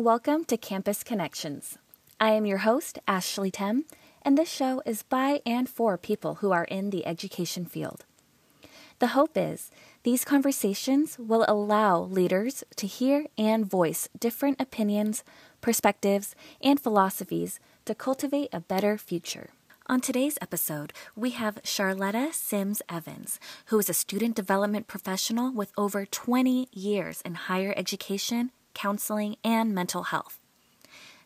welcome to Campus Connections. I am your host, Ashley Tem, and this show is by and for people who are in the education field. The hope is these conversations will allow leaders to hear and voice different opinions, perspectives, and philosophies to cultivate a better future. On today's episode, we have Charletta Sims Evans, who is a student development professional with over 20 years in higher education, counseling, and mental health.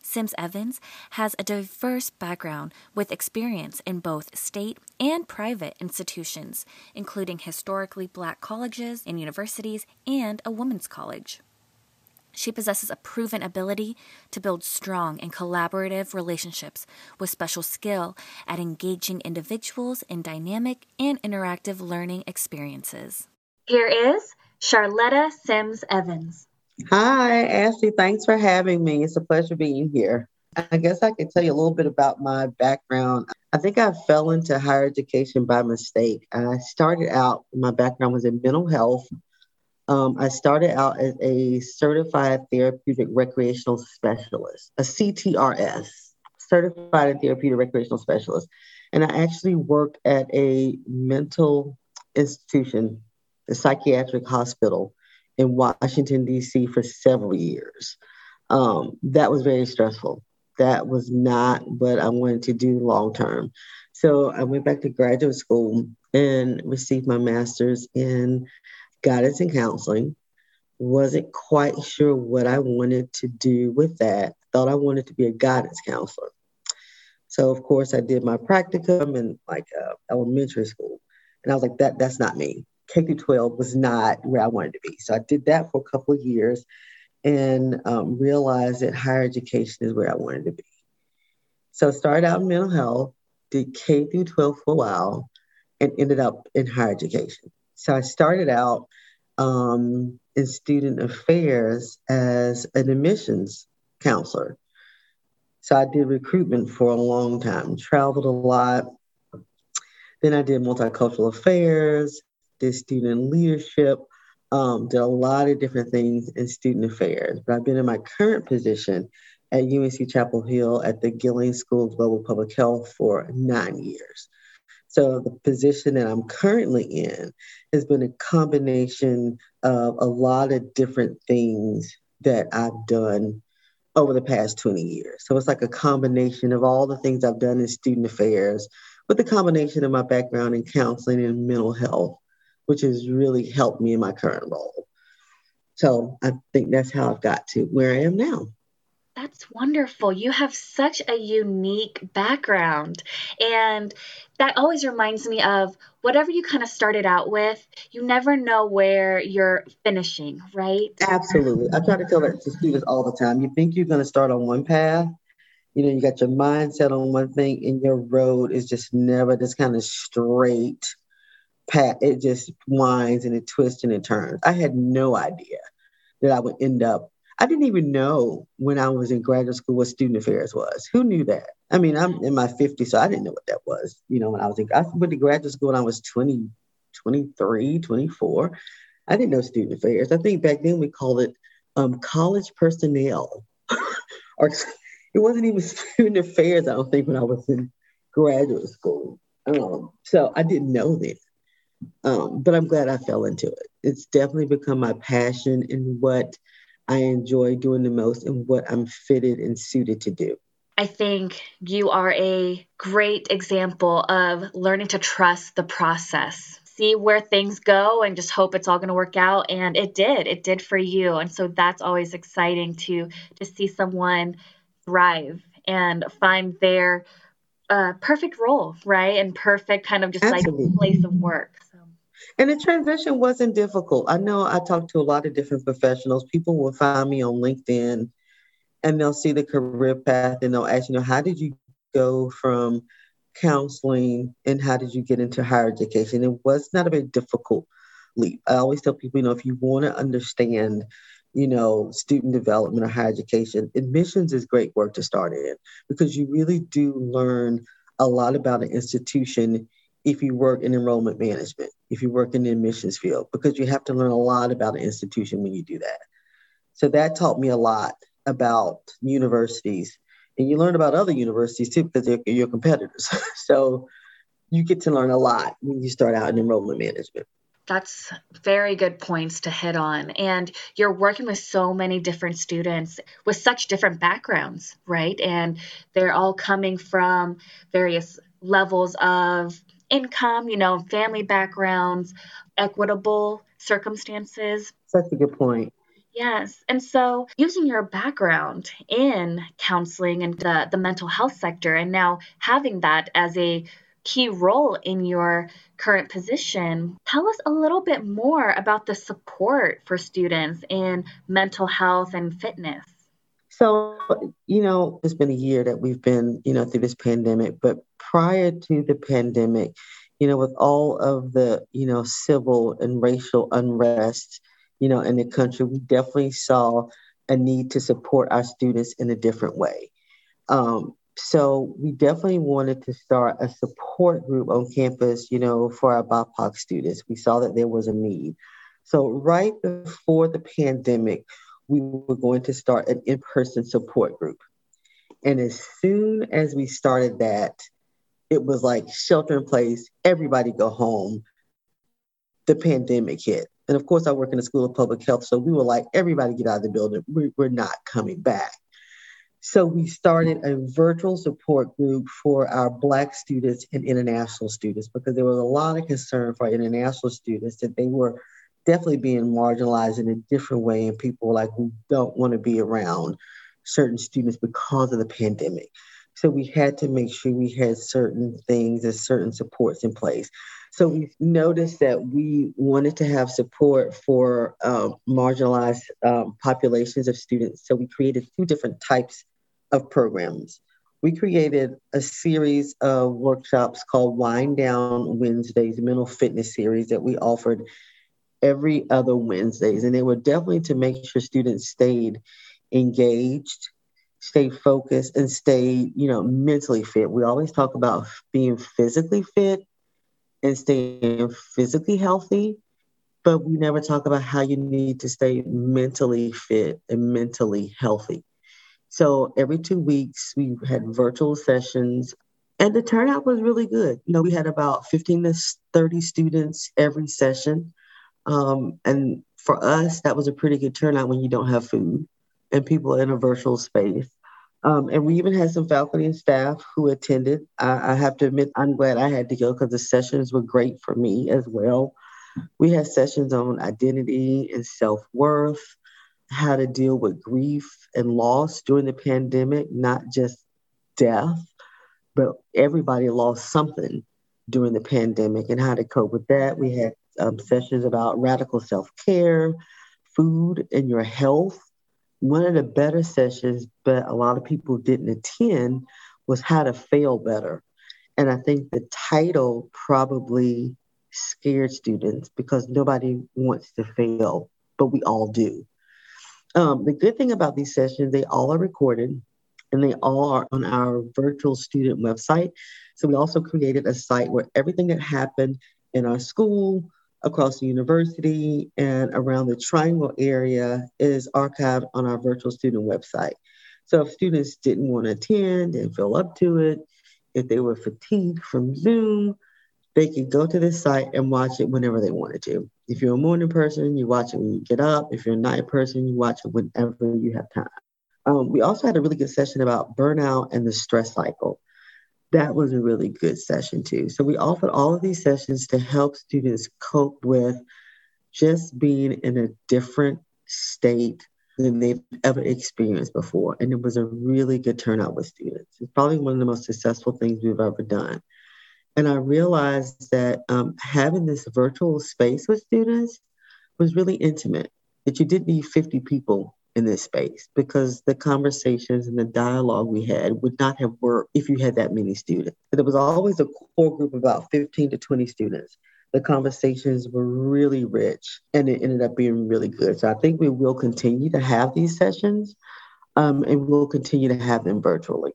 Sims Evans has a diverse background with experience in both state and private institutions, including historically black colleges and universities and a women's college. She possesses a proven ability to build strong and collaborative relationships with special skill at engaging individuals in dynamic and interactive learning experiences. Here is Charletta Sims Evans. Hi, Ashley. Thanks for having me. It's a pleasure being here. I guess I could tell you a little bit about my background. I think I fell into higher education by mistake. I started out, my background was in mental health um, I started out as a certified therapeutic recreational specialist, a CTRS, certified therapeutic recreational specialist. And I actually worked at a mental institution, a psychiatric hospital in Washington, D.C. for several years. Um, that was very stressful. That was not what I wanted to do long term. So I went back to graduate school and received my master's in guidance and counseling. Wasn't quite sure what I wanted to do with that. Thought I wanted to be a guidance counselor. So of course I did my practicum in like uh, elementary school, and I was like, that that's not me. K through 12 was not where I wanted to be. So I did that for a couple of years, and um, realized that higher education is where I wanted to be. So I started out in mental health, did K through 12 for a while, and ended up in higher education. So I started out um, in student affairs as an admissions counselor. So I did recruitment for a long time, traveled a lot. Then I did multicultural affairs, did student leadership, um, did a lot of different things in student affairs. But I've been in my current position at UNC Chapel Hill at the Gillings School of Global Public Health for nine years. So the position that I'm currently in has been a combination of a lot of different things that I've done over the past 20 years. So it's like a combination of all the things I've done in student affairs with the combination of my background in counseling and mental health, which has really helped me in my current role. So I think that's how I've got to where I am now. That's wonderful. You have such a unique background. And that always reminds me of whatever you kind of started out with, you never know where you're finishing, right? Absolutely. I try to tell that to students all the time. You think you're going to start on one path, you know, you got your mindset on one thing, and your road is just never this kind of straight path. It just winds and it twists and it turns. I had no idea that I would end up I didn't even know when I was in graduate school what student affairs was. Who knew that? I mean, I'm in my 50s, so I didn't know what that was. You know, when I was in, I went to graduate school when I was 20, 23, 24. I didn't know student affairs. I think back then we called it um, college personnel, or it wasn't even student affairs. I don't think when I was in graduate school. Um, so I didn't know that. Um, but I'm glad I fell into it. It's definitely become my passion and what I enjoy doing the most and what I'm fitted and suited to do. I think you are a great example of learning to trust the process. See where things go and just hope it's all going to work out and it did. It did for you. And so that's always exciting to to see someone thrive and find their uh, perfect role, right? And perfect kind of just Absolutely. like place of work. And the transition wasn't difficult. I know I talked to a lot of different professionals. People will find me on LinkedIn and they'll see the career path and they'll ask, you know, how did you go from counseling and how did you get into higher education? It was not a very difficult leap. I always tell people, you know, if you want to understand, you know, student development or higher education, admissions is great work to start in because you really do learn a lot about an institution if you work in enrollment management, if you work in the admissions field, because you have to learn a lot about an institution when you do that. So that taught me a lot about universities and you learn about other universities too because they're your competitors. so you get to learn a lot when you start out in enrollment management. That's very good points to hit on. And you're working with so many different students with such different backgrounds, right? And they're all coming from various levels of income, you know, family backgrounds, equitable circumstances. Such a good point. Yes. And so, using your background in counseling and the, the mental health sector, and now having that as a key role in your current position, tell us a little bit more about the support for students in mental health and fitness. So, you know, it's been a year that we've been, you know, through this pandemic, but prior to the pandemic, you know, with all of the, you know, civil and racial unrest, you know, in the country, we definitely saw a need to support our students in a different way. Um, so we definitely wanted to start a support group on campus, you know, for our BIPOC students. We saw that there was a need. So right before the pandemic, we were going to start an in-person support group. And as soon as we started that, it was like shelter in place, everybody go home. The pandemic hit. And of course, I work in the School of Public Health. So we were like, everybody get out of the building. We, we're not coming back. So we started a virtual support group for our Black students and international students because there was a lot of concern for international students that they were definitely being marginalized in a different way. And people were like, we don't want to be around certain students because of the pandemic. So we had to make sure we had certain things and certain supports in place. So we noticed that we wanted to have support for um, marginalized um, populations of students. So we created two different types of programs. We created a series of workshops called Wind Down Wednesdays, mental fitness series that we offered every other Wednesdays. And they were definitely to make sure students stayed engaged, stayed focused, and stay, you know, mentally fit. We always talk about being physically fit and staying physically healthy, but we never talk about how you need to stay mentally fit and mentally healthy. So every two weeks, we had virtual sessions, and the turnout was really good. You know, we had about 15 to 30 students every session. Um, and for us, that was a pretty good turnout when you don't have food and people in a virtual space. Um, and we even had some faculty and staff who attended. I, I have to admit, I'm glad I had to go because the sessions were great for me as well. We had sessions on identity and self worth, how to deal with grief and loss during the pandemic, not just death, but everybody lost something during the pandemic and how to cope with that. We had um, sessions about radical self care, food, and your health. One of the better sessions, but a lot of people didn't attend, was how to fail better. And I think the title probably scared students because nobody wants to fail, but we all do. Um, the good thing about these sessions, they all are recorded and they all are on our virtual student website. So we also created a site where everything that happened in our school, across the university, and around the Triangle area is archived on our virtual student website. So if students didn't want to attend and feel up to it, if they were fatigued from Zoom, they could go to this site and watch it whenever they wanted to. If you're a morning person, you watch it when you get up. If you're a night person, you watch it whenever you have time. Um, we also had a really good session about burnout and the stress cycle. That was a really good session too. So we offered all of these sessions to help students cope with just being in a different state than they've ever experienced before. And it was a really good turnout with students. It's probably one of the most successful things we've ever done. And I realized that um, having this virtual space with students was really intimate, that you didn't need 50 people in this space because the conversations and the dialogue we had would not have worked if you had that many students. But it was always a core group of about 15 to 20 students. The conversations were really rich and it ended up being really good. So I think we will continue to have these sessions um, and we'll continue to have them virtually.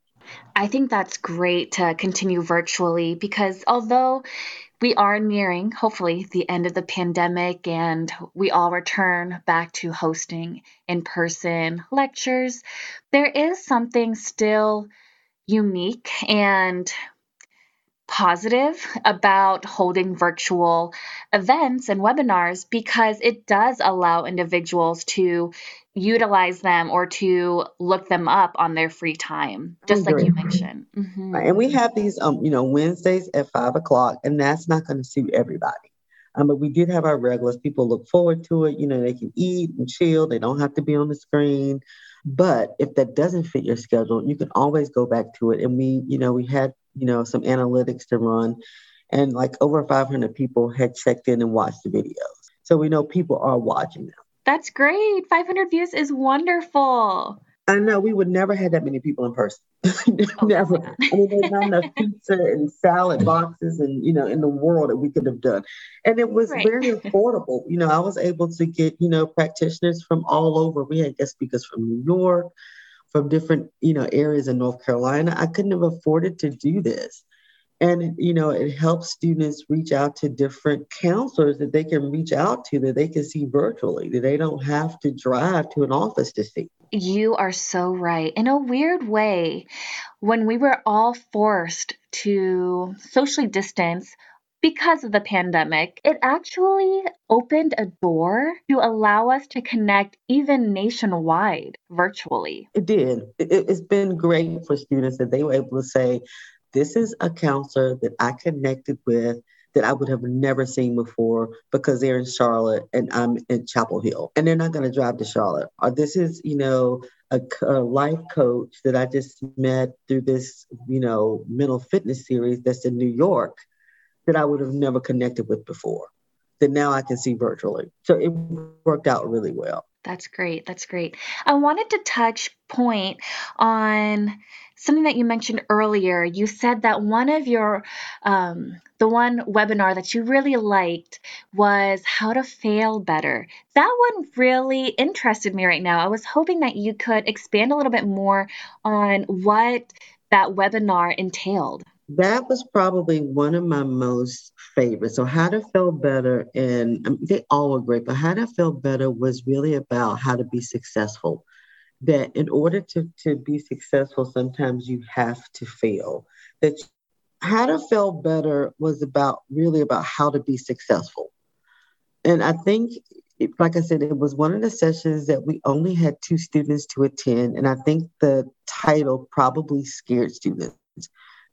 I think that's great to continue virtually because although we are nearing, hopefully, the end of the pandemic and we all return back to hosting in person lectures, there is something still unique and positive about holding virtual events and webinars because it does allow individuals to utilize them or to look them up on their free time, just like you mentioned. Mm-hmm. Right. And we have these, um, you know, Wednesdays at five o'clock, and that's not going to suit everybody. Um, but we did have our regulars. People look forward to it. You know, they can eat and chill. They don't have to be on the screen. But if that doesn't fit your schedule, you can always go back to it. And we, you know, we had you know, some analytics to run. And like over 500 people had checked in and watched the videos. So we know people are watching them. That's great. 500 views is wonderful. I know we would never have that many people in person. Oh, never. Oh, I mean, there's not enough pizza and salad boxes and, you know, in the world that we could have done. And it was right. very affordable. You know, I was able to get, you know, practitioners from all over. We had guest speakers from New York, from different you know areas in North Carolina. I couldn't have afforded to do this. And you know, it helps students reach out to different counselors that they can reach out to that they can see virtually, that they don't have to drive to an office to see. You are so right. In a weird way, when we were all forced to socially distance, because of the pandemic, it actually opened a door to allow us to connect even nationwide virtually. It did. It, has been great for students that they were able to say, This is a counselor that I connected with that I would have never seen before because they're in Charlotte and I'm in Chapel Hill and they're not going to drive to Charlotte. Or this is, you know, a, a, life coach that I just met through this, you know, mental fitness series that's in New York that I would have never connected with before that now I can see virtually. So it worked out really well. That's great. That's great. I wanted to touch point on something that you mentioned earlier. You said that one of your, um, the one webinar that you really liked was how to fail better. That one really interested me right now. I was hoping that you could expand a little bit more on what that webinar entailed that was probably one of my most favorite. So how to feel better, and I mean, they all were great, but how to feel better was really about how to be successful. That in order to, to be successful, sometimes you have to fail. That how to feel better was about really about how to be successful. And I think, like I said, it was one of the sessions that we only had two students to attend. And I think the title probably scared students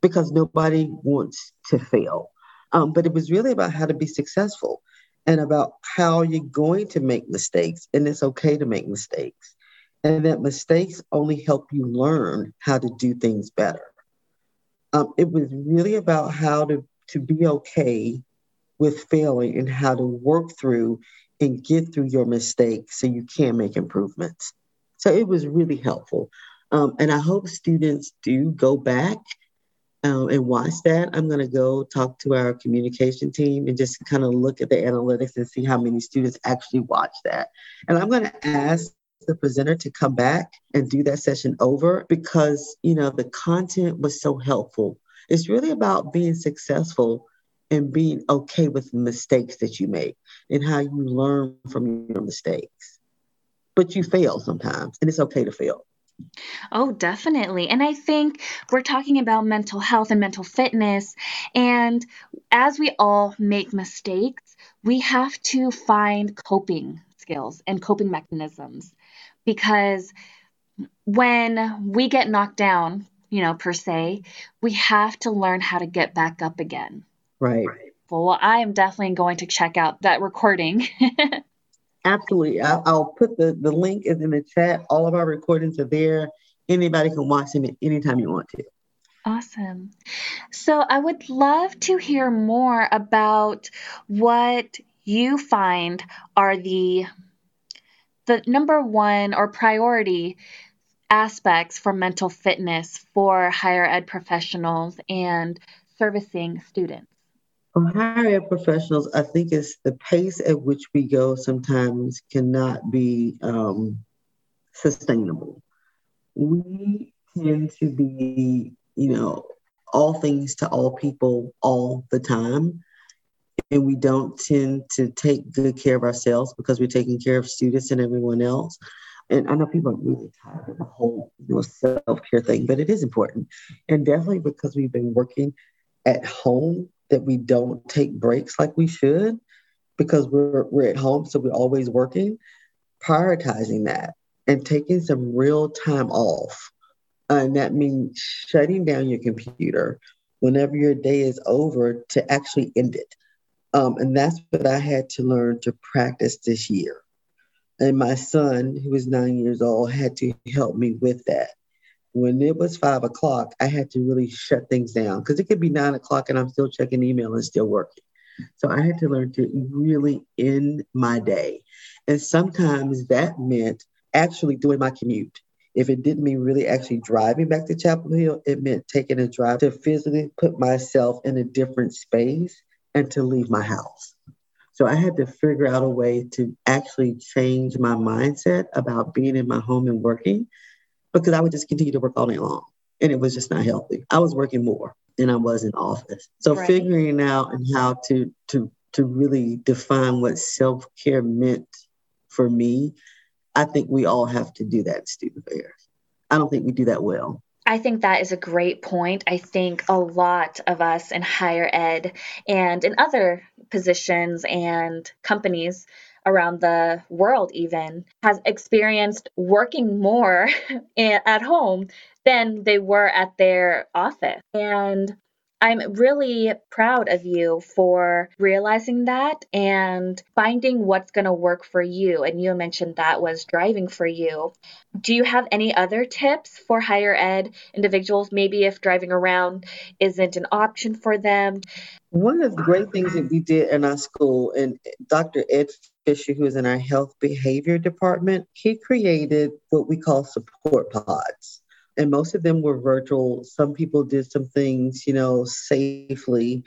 because nobody wants to fail. Um, but it was really about how to be successful and about how you're going to make mistakes. And it's okay to make mistakes. And that mistakes only help you learn how to do things better. Um, it was really about how to, to be okay with failing and how to work through and get through your mistakes so you can make improvements. So it was really helpful. Um, and I hope students do go back um, and watch that, I'm going to go talk to our communication team and just kind of look at the analytics and see how many students actually watch that. And I'm going to ask the presenter to come back and do that session over because, you know, the content was so helpful. It's really about being successful and being okay with mistakes that you make and how you learn from your mistakes. But you fail sometimes, and it's okay to fail. Oh, definitely. And I think we're talking about mental health and mental fitness. And as we all make mistakes, we have to find coping skills and coping mechanisms because when we get knocked down, you know, per se, we have to learn how to get back up again. Right. Well, I am definitely going to check out that recording. Absolutely. I, will put the, the link is in the chat. All of our recordings are there. Anybody can watch them anytime you want to. Awesome. So I would love to hear more about what you find are the the number one or priority aspects for mental fitness for higher ed professionals and servicing students. From higher ed professionals, I think it's the pace at which we go sometimes cannot be um, sustainable. We tend to be, you know, all things to all people all the time. and we don't tend to take good care of ourselves because we're taking care of students and everyone else. And I know people are really tired of the whole you know, self care thing, but it is important. And definitely because we've been working at home, that we don't take breaks like we should because we're, we're at home, so we're always working, prioritizing that and taking some real time off. And that means shutting down your computer whenever your day is over to actually end it. Um, and that's what I had to learn to practice this year. And my son, who was nine years old, had to help me with that. When it was five o'clock, I had to really shut things down because it could be nine o'clock and I'm still checking email and still working. So I had to learn to really end my day. And sometimes that meant actually doing my commute. If it didn't mean really actually driving back to Chapel Hill, it meant taking a drive to physically put myself in a different space and to leave my house. So I had to figure out a way to actually change my mindset about being in my home and working because I would just continue to work all day long. And it was just not healthy. I was working more than I was in office. So right. figuring out and how to to to really define what self-care meant for me, I think we all have to do that in student affairs. I don't think we do that well. I think that is a great point. I think a lot of us in higher ed and in other positions and companies around the world even has experienced working more at home than they were at their office. And I'm really proud of you for realizing that and finding what's going to work for you. And you mentioned that was driving for you. Do you have any other tips for higher ed individuals? Maybe if driving around isn't an option for them? One of the great things that we did in our school, and Dr. Ed Fisher, who is in our health behavior department, he created what we call support pods and most of them were virtual. Some people did some things, you know, safely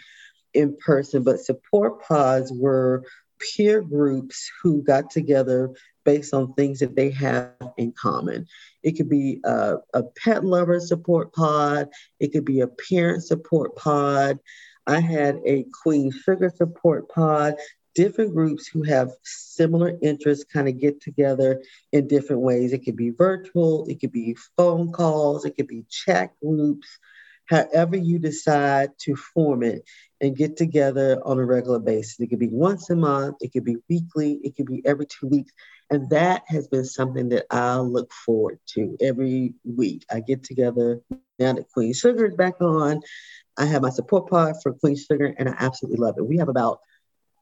in person, but support pods were peer groups who got together based on things that they have in common. It could be a, a pet lover support pod, it could be a parent support pod. I had a Queen Sugar support pod different groups who have similar interests kind of get together in different ways. It could be virtual, it could be phone calls, it could be chat groups, however you decide to form it and get together on a regular basis. It could be once a month, it could be weekly, it could be every two weeks. And that has been something that I look forward to every week. I get together now that Queen Sugar is back on. I have my support pod for Queen Sugar, and I absolutely love it. We have about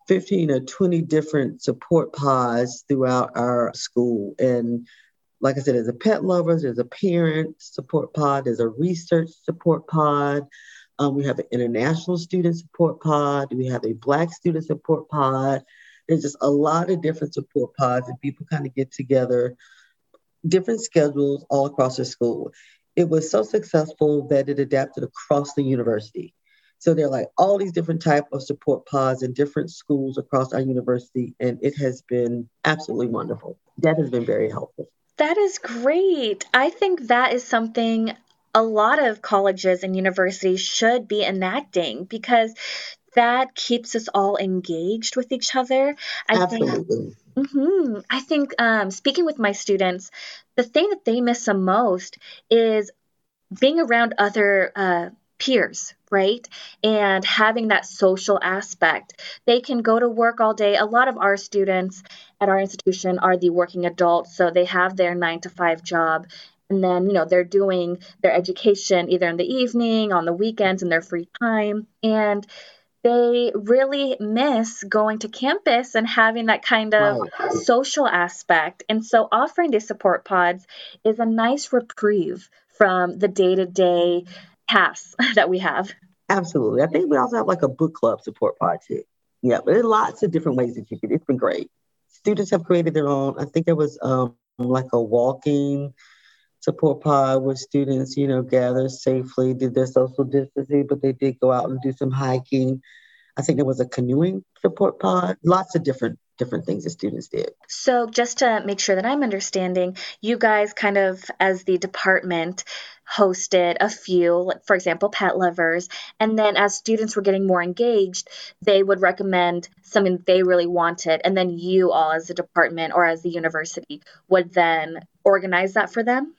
15 or 20 different support pods throughout our school. And like I said, there's a pet lovers, there's a parent support pod, there's a research support pod. Um, we have an international student support pod. We have a Black student support pod. There's just a lot of different support pods, and people kind of get together, different schedules all across the school. It was so successful that it adapted across the university. So there are like all these different type of support pods in different schools across our university, and it has been absolutely wonderful. That has been very helpful. That is great. I think that is something a lot of colleges and universities should be enacting because that keeps us all engaged with each other. I Absolutely. Think, mm-hmm, I think um, speaking with my students, the thing that they miss the most is being around other uh, peers, right? And having that social aspect. They can go to work all day. A lot of our students at our institution are the working adults, so they have their nine to five job. And then, you know, they're doing their education either in the evening, on the weekends, in their free time. And they really miss going to campus and having that kind of social aspect. And so offering these support pods is a nice reprieve from the day to day tasks that we have. Absolutely. I think we also have like a book club support pod too. Yeah, but there's lots of different ways that you can. It's been great. Students have created their own. I think there was um, like a walking support pod where students, you know, gather safely, did their social distancing, but they did go out and do some hiking. I think there was a canoeing support pod. Lots of different different things that students did. So, just to make sure that I'm understanding, you guys kind of, as the department, hosted a few, like for example, pet lovers. And then as students were getting more engaged, they would recommend something they really wanted. And then you all, as a department or as the university, would then organize that for them?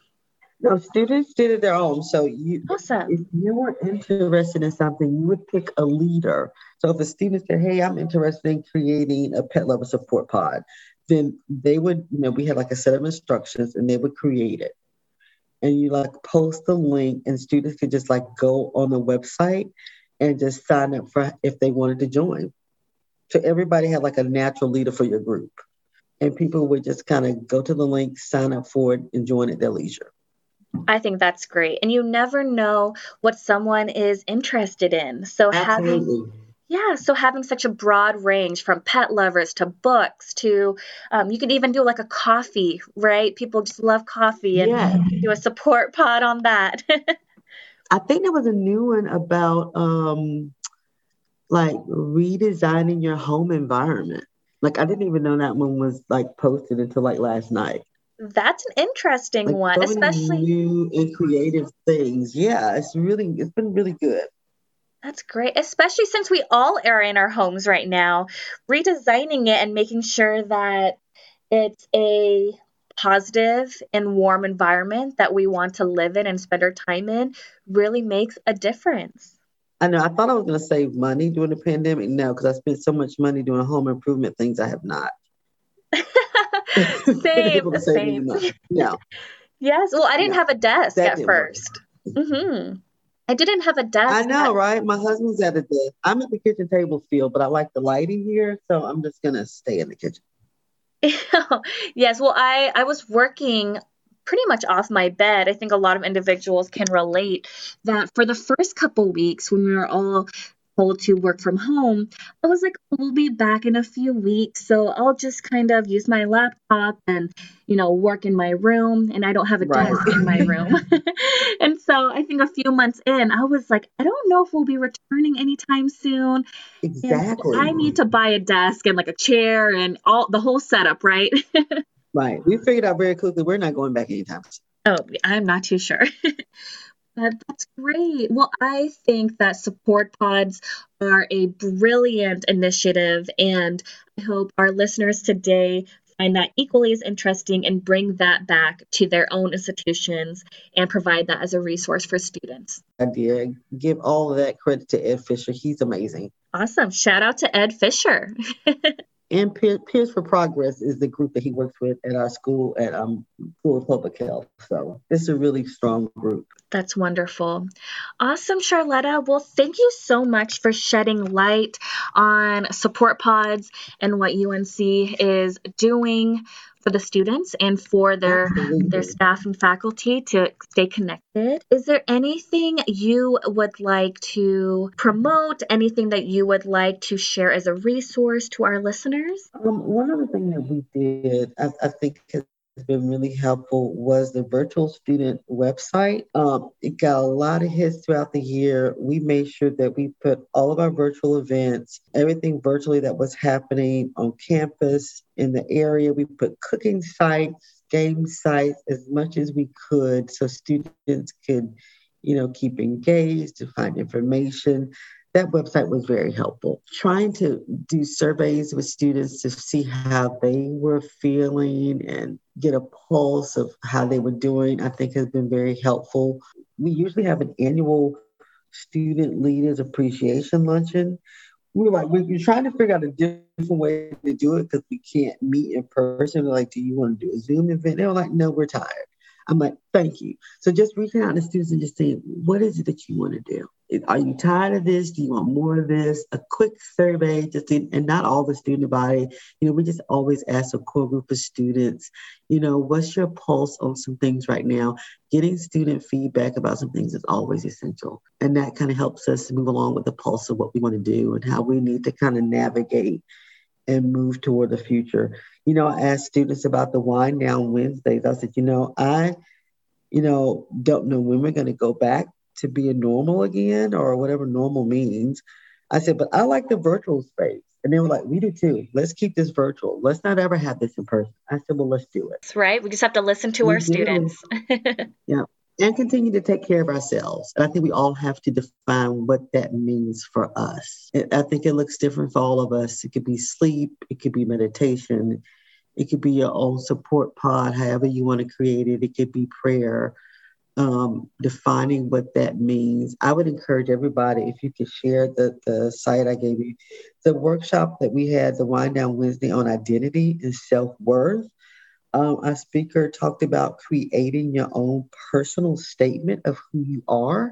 No, students did it their own. So you, awesome. if you were interested in something, you would pick a leader. So if a student said, "Hey, I'm interested in creating a pet lover support pod," then they would, you know, we had like a set of instructions, and they would create it. And you like post the link, and students could just like go on the website and just sign up for if they wanted to join. So everybody had like a natural leader for your group, and people would just kind of go to the link, sign up for it, and join at their leisure. I think that's great. And you never know what someone is interested in. So Absolutely. having yeah, so having such a broad range from pet lovers to books to um, you could even do like a coffee, right? People just love coffee and yeah. do a support pod on that. I think there was a new one about um, like redesigning your home environment. Like I didn't even know that one was like posted until like last night. That's an interesting like one, so especially new and creative things. Yeah, it's really it's been really good. That's great, especially since we all are in our homes right now. Redesigning it and making sure that it's a positive and warm environment that we want to live in and spend our time in really makes a difference. I know. I thought I was going to save money during the pandemic. No, because I spent so much money doing home improvement things. I have not. same, same. No. yes. Well, I didn't have a desk that at first. Mm-hmm. I didn't have a desk. I know, right? My husband's at a desk. I'm at the kitchen table still, but I like the lighting here, so I'm just gonna stay in the kitchen. yes. Well, I I was working pretty much off my bed. I think a lot of individuals can relate that for the first couple weeks when we were all to work from home, I was like, we'll be back in a few weeks. So I'll just kind of use my laptop and, you know, work in my room. And I don't have a right. desk in my room. and so I think a few months in, I was like, I don't know if we'll be returning anytime soon. Exactly. I need to buy a desk and like a chair and all the whole setup, right? right. We figured out very quickly we're not going back anytime soon. Oh, I'm not too sure. that's great. Well, I think that support pods are a brilliant initiative, and I hope our listeners today find that equally as interesting and bring that back to their own institutions and provide that as a resource for students. Idea. Give all of that credit to Ed Fisher. He's amazing. Awesome. Shout out to Ed Fisher. And Peers for Progress is the group that he works with at our school at um, School of Public Health. So it's a really strong group. That's wonderful. Awesome, Charletta. Well, thank you so much for shedding light on support pods and what UNC is doing for the students and for their Absolutely. their staff and faculty to stay connected. Is there anything you would like to promote? Anything that you would like to share as a resource to our listeners? Um, one other thing that we did, I, I think has been really helpful was the virtual student website. Um, it got a lot of hits throughout the year. We made sure that we put all of our virtual events, everything virtually that was happening on campus in the area. We put cooking sites, game sites as much as we could so students could, you know, keep engaged to find information that website was very helpful. Trying to do surveys with students to see how they were feeling and get a pulse of how they were doing, I think has been very helpful. We usually have an annual student leaders appreciation luncheon. We're like, we're trying to figure out a different way to do it because we can't meet in person. We're like, do you want to do a Zoom event? They were like, no, we're tired. I'm like, thank you. So just reaching out to students and just saying, what is it that you want to do? Are you tired of this? Do you want more of this? A quick survey, just in, and not all the student body. You know, we just always ask a core group of students, you know, what's your pulse on some things right now? Getting student feedback about some things is always essential. And that kind of helps us move along with the pulse of what we want to do and how we need to kind of navigate and move toward the future. You know, I asked students about the wind down Wednesdays. I said, you know, I, you know, don't know when we're going to go back to being normal again or whatever normal means. I said, but I like the virtual space. And they were like, we do too. Let's keep this virtual. Let's not ever have this in person. I said, well, let's do it. That's right. We just have to listen to we our do. students. yeah. And continue to take care of ourselves. And I think we all have to define what that means for us. I think it looks different for all of us. It could be sleep, it could be meditation, it could be your own support pod, however you want to create it. It could be prayer um, defining what that means. I would encourage everybody if you could share the, the site I gave you, the workshop that we had, the Wind Down Wednesday on identity and self worth. Um, our speaker talked about creating your own personal statement of who you are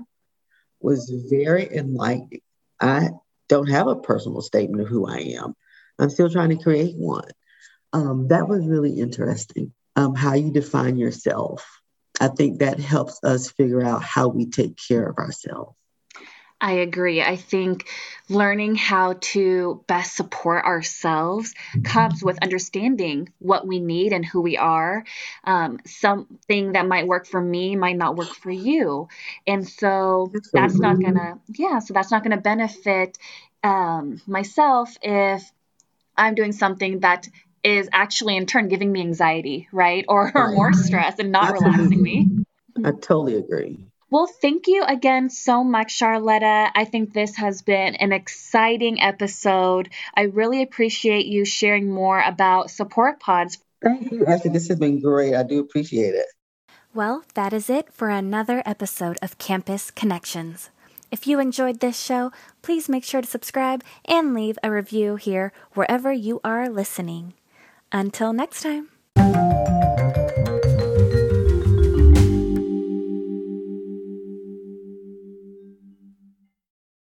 was very enlightening. I don't have a personal statement of who I am. I'm still trying to create one. Um, that was really interesting. Um, how you define yourself I think that helps us figure out how we take care of ourselves. I agree. I think learning how to best support ourselves comes with understanding what we need and who we are. Um, something that might work for me might not work for you. And so that's not going to, yeah, so that's not going to benefit um, myself if I'm doing something that is actually in turn giving me anxiety, right? Or, or more stress and not Absolutely. relaxing me. I totally agree. Well, thank you again so much, Charletta. I think this has been an exciting episode. I really appreciate you sharing more about support pods. Thank you, Ashley. This has been great. I do appreciate it. Well, that is it for another episode of Campus Connections. If you enjoyed this show, please make sure to subscribe and leave a review here wherever you are listening. Until next time.